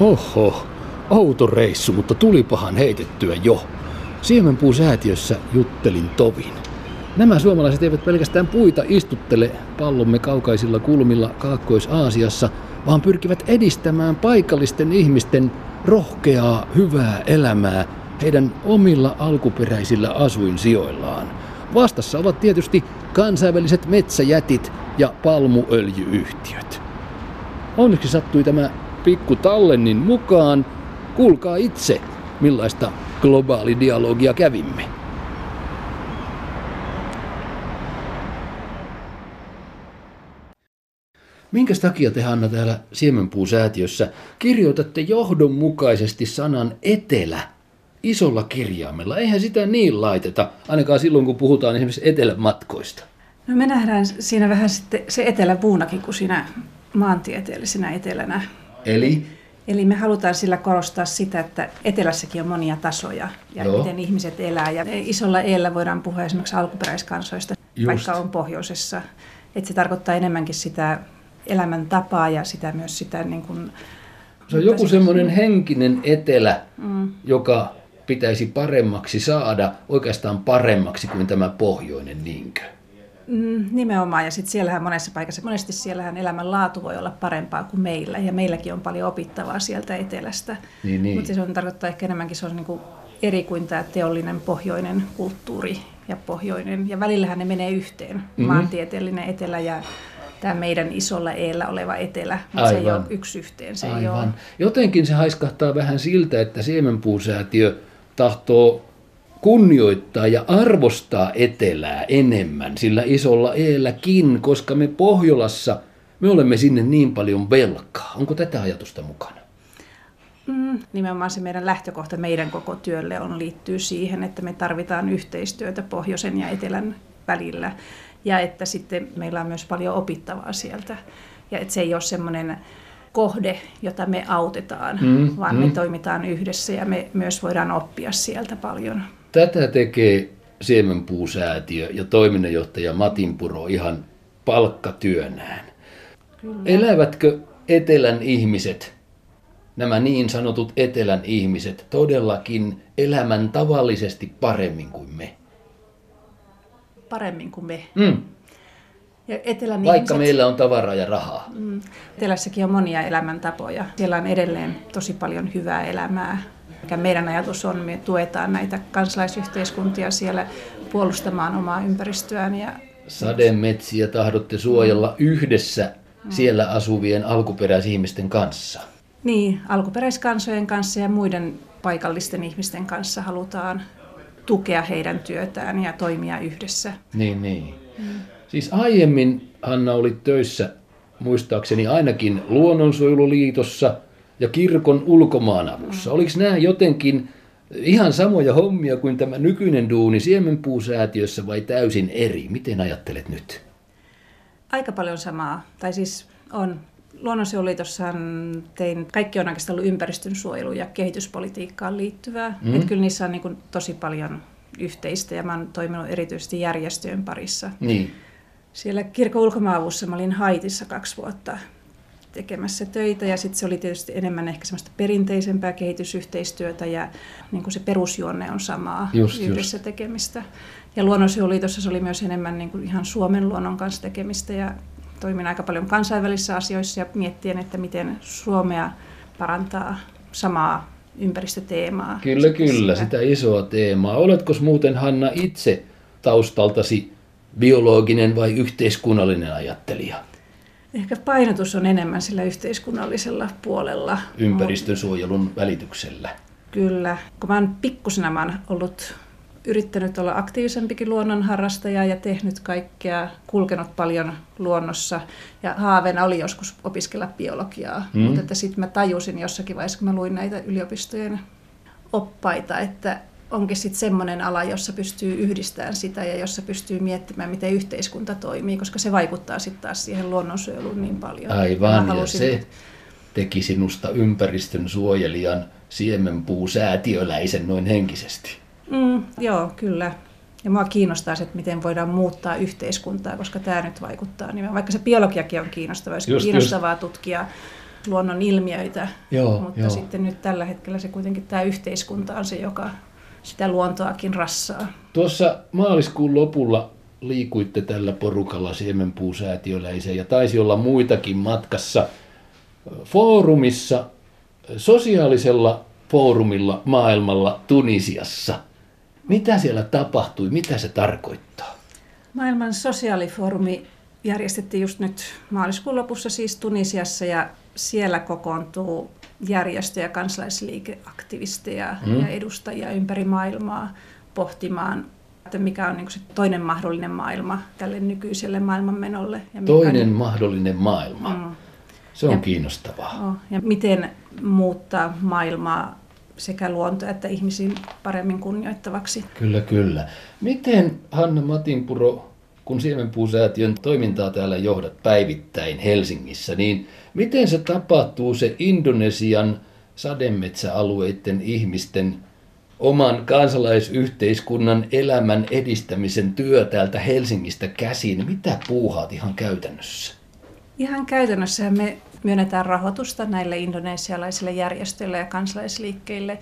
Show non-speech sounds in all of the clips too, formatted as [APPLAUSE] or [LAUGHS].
Oho, outo reissu, mutta tulipahan heitettyä jo. Siemenpuusäätiössä juttelin tovin. Nämä suomalaiset eivät pelkästään puita istuttele pallomme kaukaisilla kulmilla Kaakkois-Aasiassa, vaan pyrkivät edistämään paikallisten ihmisten rohkeaa, hyvää elämää heidän omilla alkuperäisillä asuinsijoillaan. Vastassa ovat tietysti kansainväliset metsäjätit ja palmuöljyyhtiöt. Onneksi sattui tämä pikku tallennin mukaan. Kuulkaa itse, millaista globaalidialogia kävimme. Minkä takia te Hanna täällä Siemenpuusäätiössä kirjoitatte johdonmukaisesti sanan etelä isolla kirjaimella? Eihän sitä niin laiteta, ainakaan silloin kun puhutaan esimerkiksi etelämatkoista. No me nähdään siinä vähän sitten se eteläpuunakin kuin siinä maantieteellisenä etelänä. Eli? Eli me halutaan sillä korostaa sitä, että etelässäkin on monia tasoja ja Joo. miten ihmiset elää. Ja isolla eellä voidaan puhua esimerkiksi alkuperäiskansoista, Just. vaikka on pohjoisessa. Että se tarkoittaa enemmänkin sitä elämäntapaa ja sitä myös sitä niin kuin, Se on joku semmoinen henkinen etelä, mm. joka pitäisi paremmaksi saada, oikeastaan paremmaksi kuin tämä pohjoinen niinkö? Mm, nimenomaan, ja sitten siellähän monessa paikassa, monesti siellähän elämänlaatu voi olla parempaa kuin meillä, ja meilläkin on paljon opittavaa sieltä etelästä. Niin, niin. Mutta se on tarkoittaa ehkä enemmänkin, se on niin kuin eri kuin tämä teollinen pohjoinen kulttuuri ja pohjoinen, ja välillähän ne menee yhteen, mm-hmm. maantieteellinen etelä ja tämä meidän isolla eellä oleva etelä, mutta Aivan. se ei ole yksi yhteen. Se Aivan. Ei ole. Jotenkin se haiskahtaa vähän siltä, että Siemenpuusäätiö tahtoo kunnioittaa ja arvostaa etelää enemmän sillä isolla eelläkin, koska me Pohjolassa, me olemme sinne niin paljon velkaa. Onko tätä ajatusta mukana? Mm, nimenomaan se meidän lähtökohta meidän koko työlle on liittyy siihen, että me tarvitaan yhteistyötä pohjoisen ja etelän välillä ja että sitten meillä on myös paljon opittavaa sieltä. Ja että se ei ole semmoinen kohde, jota me autetaan, mm, vaan mm. me toimitaan yhdessä ja me myös voidaan oppia sieltä paljon. Tätä tekee Siemenpuusäätiö ja toiminnanjohtaja Matin Puro ihan palkkatyönään. Kyllä. Elävätkö etelän ihmiset, nämä niin sanotut etelän ihmiset, todellakin elämän tavallisesti paremmin kuin me? Paremmin kuin me. Mm. Ja etelän Vaikka ihmiset, meillä on tavaraa ja rahaa. Mm, etelässäkin on monia elämäntapoja. Siellä on edelleen tosi paljon hyvää elämää. Mikä meidän ajatus on, me tuetaan näitä kansalaisyhteiskuntia siellä puolustamaan omaa ympäristöään. Ja... Sademetsiä tahdotte suojella mm. yhdessä mm. siellä asuvien alkuperäisihmisten kanssa. Niin, alkuperäiskansojen kanssa ja muiden paikallisten ihmisten kanssa halutaan tukea heidän työtään ja toimia yhdessä. Niin, niin. Mm. Siis aiemmin Hanna oli töissä muistaakseni ainakin Luonnonsuojeluliitossa ja kirkon ulkomaanavussa. Oliko nämä jotenkin ihan samoja hommia kuin tämä nykyinen duuni Siemenpuusäätiössä vai täysin eri? Miten ajattelet nyt? Aika paljon samaa. Tai siis on. Luonnonsuojeluliitossa tein, kaikki on oikeastaan ollut ympäristönsuojelu ja kehityspolitiikkaan liittyvää. Mm. Että kyllä niissä on niin tosi paljon yhteistä ja mä oon toiminut erityisesti järjestöjen parissa. Niin siellä kirkon ulkomaavussa mä olin Haitissa kaksi vuotta tekemässä töitä ja sitten se oli tietysti enemmän ehkä semmoista perinteisempää kehitysyhteistyötä ja niin kuin se perusjuonne on samaa just, yhdessä just. tekemistä. Ja luonnonsuojeluliitossa se oli myös enemmän niin kuin ihan Suomen luonnon kanssa tekemistä ja toimin aika paljon kansainvälisissä asioissa ja miettien, että miten Suomea parantaa samaa ympäristöteemaa. Kyllä, kyllä, sitä. sitä isoa teemaa. Oletko muuten Hanna itse taustaltasi biologinen vai yhteiskunnallinen ajattelija? Ehkä painotus on enemmän sillä yhteiskunnallisella puolella. Ympäristönsuojelun välityksellä. Kyllä. Kun mä oon pikkusena mä oon ollut yrittänyt olla aktiivisempikin luonnonharrastaja ja tehnyt kaikkea, kulkenut paljon luonnossa. Ja haaveena oli joskus opiskella biologiaa, mm. mutta sitten mä tajusin jossakin vaiheessa, kun mä luin näitä yliopistojen oppaita, että onkin sitten semmoinen ala, jossa pystyy yhdistämään sitä ja jossa pystyy miettimään, miten yhteiskunta toimii, koska se vaikuttaa sitten taas siihen luonnonsuojeluun niin paljon. Aivan, ja se teki sinusta ympäristön suojelijan siemenpuusäätiöläisen noin henkisesti. Mm, joo, kyllä. Ja mua kiinnostaa se, että miten voidaan muuttaa yhteiskuntaa, koska tämä nyt vaikuttaa. Niin vaikka se biologiakin on kiinnostavaa, olisi kiinnostavaa just. tutkia luonnon ilmiöitä, Joo, mutta joo. sitten nyt tällä hetkellä se kuitenkin tämä yhteiskunta on se, joka sitä luontoakin rassaa. Tuossa maaliskuun lopulla liikuitte tällä porukalla Siemenpuusäätiöläisen ja taisi olla muitakin matkassa foorumissa, sosiaalisella foorumilla maailmalla Tunisiassa. Mitä siellä tapahtui? Mitä se tarkoittaa? Maailman sosiaalifoorumi järjestettiin just nyt maaliskuun lopussa siis Tunisiassa ja siellä kokoontuu järjestöjä, kansalaisliikeaktivisteja mm. ja edustajia ympäri maailmaa pohtimaan, että mikä on niin se toinen mahdollinen maailma tälle nykyiselle maailmanmenolle. Ja Toinen mahdollinen maailma. Mm. Se on Ja- kiinnostavaa. Ja miten muuttaa maailmaa sekä luontoa että ihmisiin paremmin kunnioittavaksi. Kyllä, kyllä. Miten Hanna Matinpuro, kun Siemenpuusäätiön toimintaa täällä johdat päivittäin Helsingissä, niin miten se tapahtuu se Indonesian sademetsäalueiden ihmisten oman kansalaisyhteiskunnan elämän edistämisen työ täältä Helsingistä käsin? Mitä puuhaat ihan käytännössä? Ihan käytännössä me myönnetään rahoitusta näille indonesialaisille järjestöille ja kansalaisliikkeille.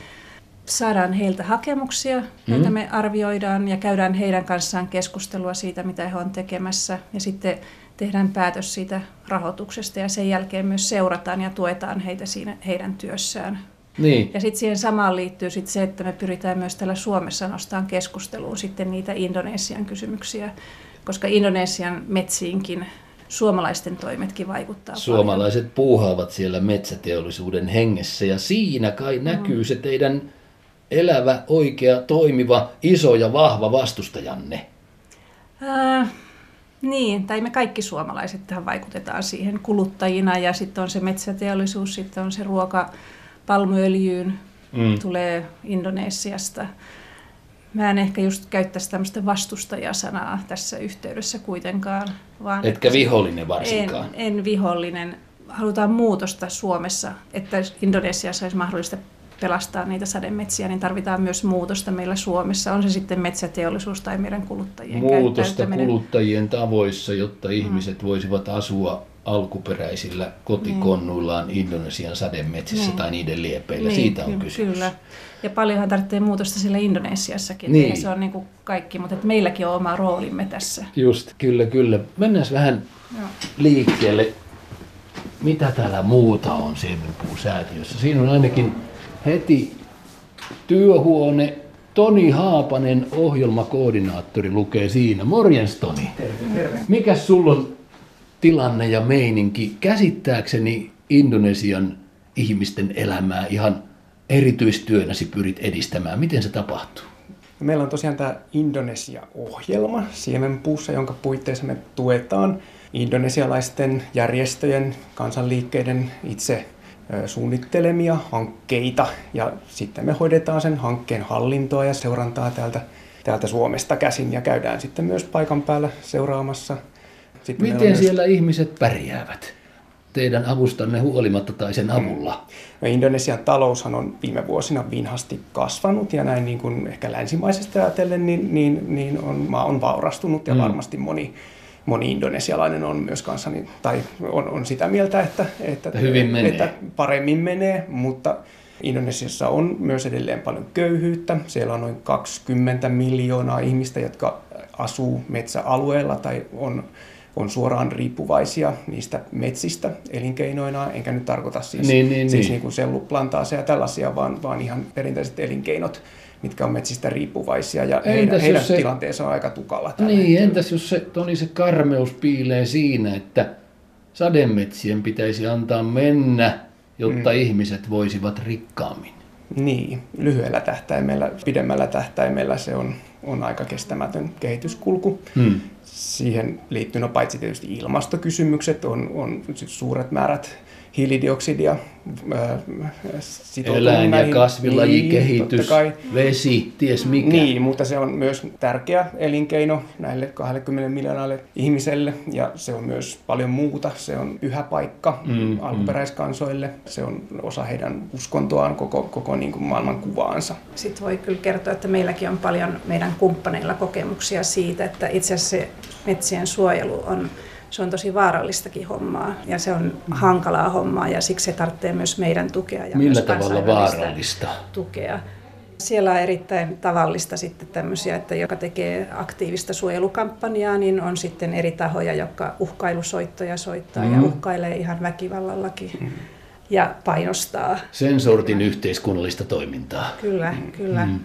Saadaan heiltä hakemuksia, joita me arvioidaan ja käydään heidän kanssaan keskustelua siitä, mitä he on tekemässä. Ja sitten tehdään päätös siitä rahoituksesta ja sen jälkeen myös seurataan ja tuetaan heitä siinä heidän työssään. Niin, Ja sitten siihen samaan liittyy sit se, että me pyritään myös täällä Suomessa nostamaan keskusteluun sitten niitä Indonesian kysymyksiä, koska Indonesian metsiinkin suomalaisten toimetkin vaikuttaa paljon. suomalaiset puuhaavat siellä metsäteollisuuden hengessä ja siinä kai näkyy se teidän elävä, oikea, toimiva, iso ja vahva vastustajanne. Ää, niin, tai me kaikki suomalaiset tähän vaikutetaan siihen kuluttajina ja sitten on se metsäteollisuus, sitten on se ruoka palmuöljyyn, Mm. tulee Indonesiasta. Mä en ehkä just käyttäisi tämmöistä vastustajasanaa tässä yhteydessä kuitenkaan. Vaan Etkä vihollinen varsinkaan. En, en vihollinen. Halutaan muutosta Suomessa, että Indonesiassa olisi mahdollista pelastaa niitä sademetsiä, niin tarvitaan myös muutosta meillä Suomessa. On se sitten metsäteollisuus tai meidän kuluttajien Muutosta kuluttajien tavoissa, jotta ihmiset voisivat asua alkuperäisillä kotikonnuillaan Indonesian sademetsissä Niin. tai niiden liepeillä. Siitä on ky- kysymys. Kyllä. Ja paljonhan tarvitsee muutosta siellä Indonesiassakin. Niin. Niin. Se on niin kuin kaikki, mutta että meilläkin on oma roolimme tässä. Just, kyllä, kyllä. Mennään vähän Joo. liikkeelle. Mitä täällä muuta on Siemenpuusäätiössä? Siinä on ainakin heti työhuone. Toni Haapanen, ohjelmakoordinaattori, lukee siinä. Morjens Toni. Mikäs sulla on tilanne ja meininki? Käsittääkseni Indonesian ihmisten elämää ihan erityistyönäsi pyrit edistämään. Miten se tapahtuu? Meillä on tosiaan tämä Indonesia-ohjelma Siemenpuussa, jonka puitteissa me tuetaan indonesialaisten järjestöjen, kansanliikkeiden itse suunnittelemia hankkeita. Ja sitten me hoidetaan sen hankkeen hallintoa ja seurantaa täältä, täältä Suomesta käsin ja käydään sitten myös paikan päällä seuraamassa. Sitten Miten myös- siellä ihmiset pärjäävät? Teidän avustanne huolimatta tai sen avulla? No, Indonesian taloushan on viime vuosina vinhasti kasvanut ja näin niin kuin ehkä länsimaisesti ajatellen, niin, niin, niin on, maa on vaurastunut ja Mm. varmasti moni, moni indonesialainen on myös kanssani, tai on, on sitä mieltä, että, että, hyvin menee. että paremmin menee, mutta Indonesiassa on myös edelleen paljon köyhyyttä. Siellä on noin 20 miljoonaa ihmistä, jotka asuu metsäalueella tai on, on suoraan riippuvaisia niistä metsistä elinkeinoina. Enkä nyt tarkoita siis, Niin, niin, siis niin. niin kuin selluplantaaseja ja tällaisia, vaan, vaan ihan perinteiset elinkeinot, mitkä on metsistä riippuvaisia. Ja Entäs heidän, heidän se- tilanteensa on aika tukala Niin, hetkellä. entäs jos se, Toni, se karmeus piilee siinä, että sademetsien pitäisi antaa mennä, jotta mm. ihmiset voisivat rikkaammin? Niin, lyhyellä tähtäimellä, pidemmällä tähtäimellä se on, on aika kestämätön kehityskulku. Hmm. Siihen liittyy no paitsi tietysti ilmastokysymykset, on, on suuret määrät hiilidioksidia Eläin- ja kasvilajikehitys, Niin, vesi, ties mikä. Niin, mutta se on myös tärkeä elinkeino näille 20 miljoonalle ihmiselle ja se on myös paljon muuta. Se on pyhä paikka Mm, mm, alkuperäiskansoille. Se on osa heidän uskontoaan, koko, koko niin kuin maailman kuvaansa. Sitten voi kyllä kertoa, että meilläkin on paljon meidän kumppaneilla kokemuksia siitä, että itse asiassa se metsien suojelu on se on tosi vaarallistakin hommaa ja se on hankalaa hommaa ja siksi se tarvitsee myös meidän tukea ja Millä myös tavalla vaarallista? tukea. Siellä on erittäin tavallista sitten tämmöisiä, että joka tekee aktiivista suojelukampanjaa, niin on sitten eri tahoja, jotka uhkailusoittoja soittaa mm. ja uhkailee ihan väkivallallakin mm. ja painostaa. Sen sortin yhteiskunnallista toimintaa. Kyllä, kyllä. Mm.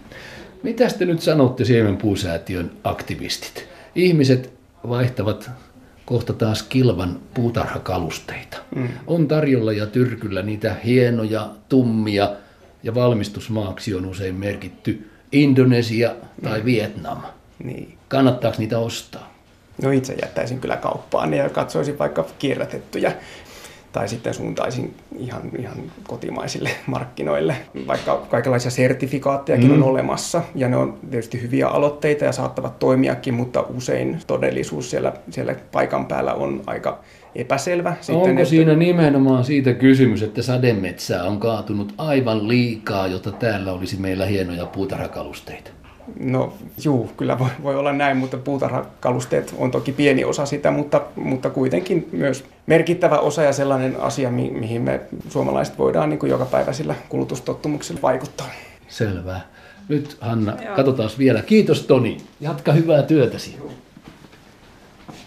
Mitä te nyt sanotte Siemenpuusäätiön aktivistit? Ihmiset vaihtavat kohta taas kilvan puutarhakalusteita. Mm. On tarjolla ja tyrkyllä niitä hienoja, tummia ja valmistusmaaksi on usein merkitty Indonesia tai mm. Vietnam. Niin. Kannattaako niitä ostaa? No itse jättäisin kyllä kauppaan ja katsoisin vaikka kierrätettyjä tai sitten suuntaisin ihan, ihan kotimaisille [LAUGHS] markkinoille. Vaikka kaikenlaisia sertifikaattejakin mm. on olemassa ja ne on tietysti hyviä aloitteita ja saattavat toimiakin, mutta usein todellisuus siellä, siellä paikan päällä on aika epäselvä. Sitten, Onko että... siinä nimenomaan siitä kysymys, että sademetsää on kaatunut aivan liikaa, jotta täällä olisi meillä hienoja puutarhakalusteita? No juu, kyllä voi, voi olla näin, mutta puutarhakalusteet on toki pieni osa sitä, mutta, mutta kuitenkin myös merkittävä osa ja sellainen asia, mi, mihin me suomalaiset voidaan niin kuin jokapäiväisillä kulutustottumuksilla vaikuttaa. Selvä. Nyt Hanna, Joo. katsotaan vielä. Kiitos Toni. Jatka hyvää työtäsi.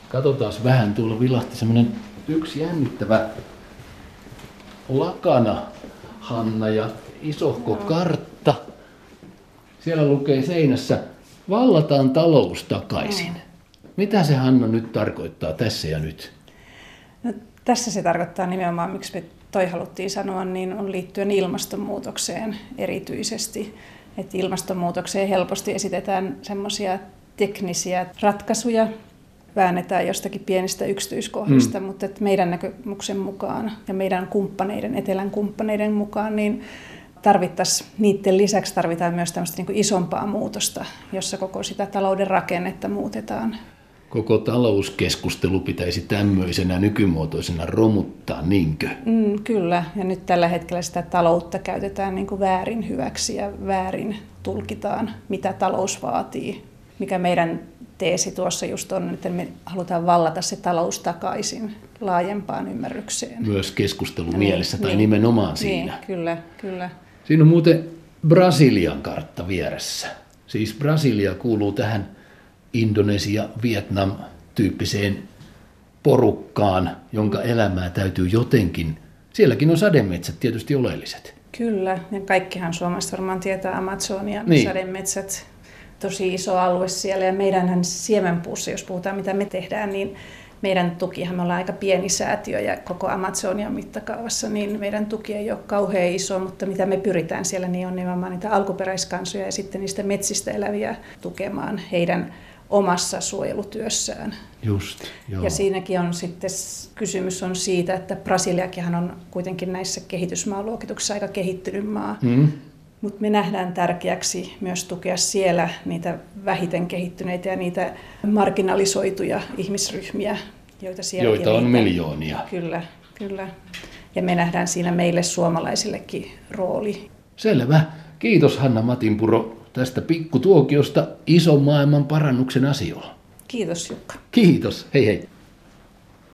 Katsotaan vähän, tuolla vilahti semmoinen yksi jännittävä lakana, Hanna, ja isohko kartta. Siellä lukee seinässä, vallataan talous takaisin. Mm. Mitä se Hanna nyt tarkoittaa tässä ja nyt? No, tässä se tarkoittaa nimenomaan, miksi me toi haluttiin sanoa, niin on liittyen ilmastonmuutokseen erityisesti. Että ilmastonmuutokseen helposti esitetään semmoisia teknisiä ratkaisuja, väännetään jostakin pienistä yksityiskohdista, mm. mutta että meidän näkemyksen mukaan ja meidän kumppaneiden, etelän kumppaneiden mukaan, niin tarvittaisiin, niiden lisäksi tarvitaan myös tämmöistä niin isompaa muutosta, jossa koko sitä talouden rakennetta muutetaan. Koko talouskeskustelu pitäisi tämmöisenä nykymuotoisena romuttaa, niinkö? Mm, kyllä, ja nyt tällä hetkellä sitä taloutta käytetään niin kuin väärin hyväksi ja väärin tulkitaan, mitä talous vaatii. Mikä meidän teesi tuossa just on, että me halutaan vallata se talous takaisin laajempaan ymmärrykseen. Myös keskustelu niin, mielessä tai niin, nimenomaan siinä. Niin, kyllä, kyllä. Siinä on muuten Brasilian kartta vieressä. Siis Brasilia kuuluu tähän Indonesia, Vietnam tyyppiseen porukkaan, jonka elämää täytyy jotenkin. Sielläkin on sademetsät tietysti oleelliset. Kyllä, ja kaikkihan Suomessa varmaan tietää Amazonian niin. sademetsät. Tosi iso alue siellä ja meidänhän siemenpuussa, jos puhutaan mitä me tehdään, niin meidän tukihan, me ollaan aika pieni säätiö ja koko Amazonian mittakaavassa, niin meidän tuki ei ole kauhean iso, mutta mitä me pyritään siellä, niin on nimenomaan niitä alkuperäiskansoja ja sitten niistä metsistä eläviä tukemaan heidän omassa suojelutyössään. Just, joo. Ja siinäkin on sitten kysymys on siitä, että Brasiliakin on kuitenkin näissä kehitysmaaluokituksissa aika kehittynyt maa. Mm. Mutta me nähdään tärkeäksi myös tukea siellä niitä vähiten kehittyneitä ja niitä marginalisoituja ihmisryhmiä, joita siellä Joita on miljoonia. Kyllä, kyllä. Ja me nähdään siinä meille suomalaisillekin rooli. Selvä. Kiitos Hanna Matinpuro tästä pikkutuokiosta ison maailman parannuksen asioilla. Kiitos Jukka. Kiitos. Hei hei.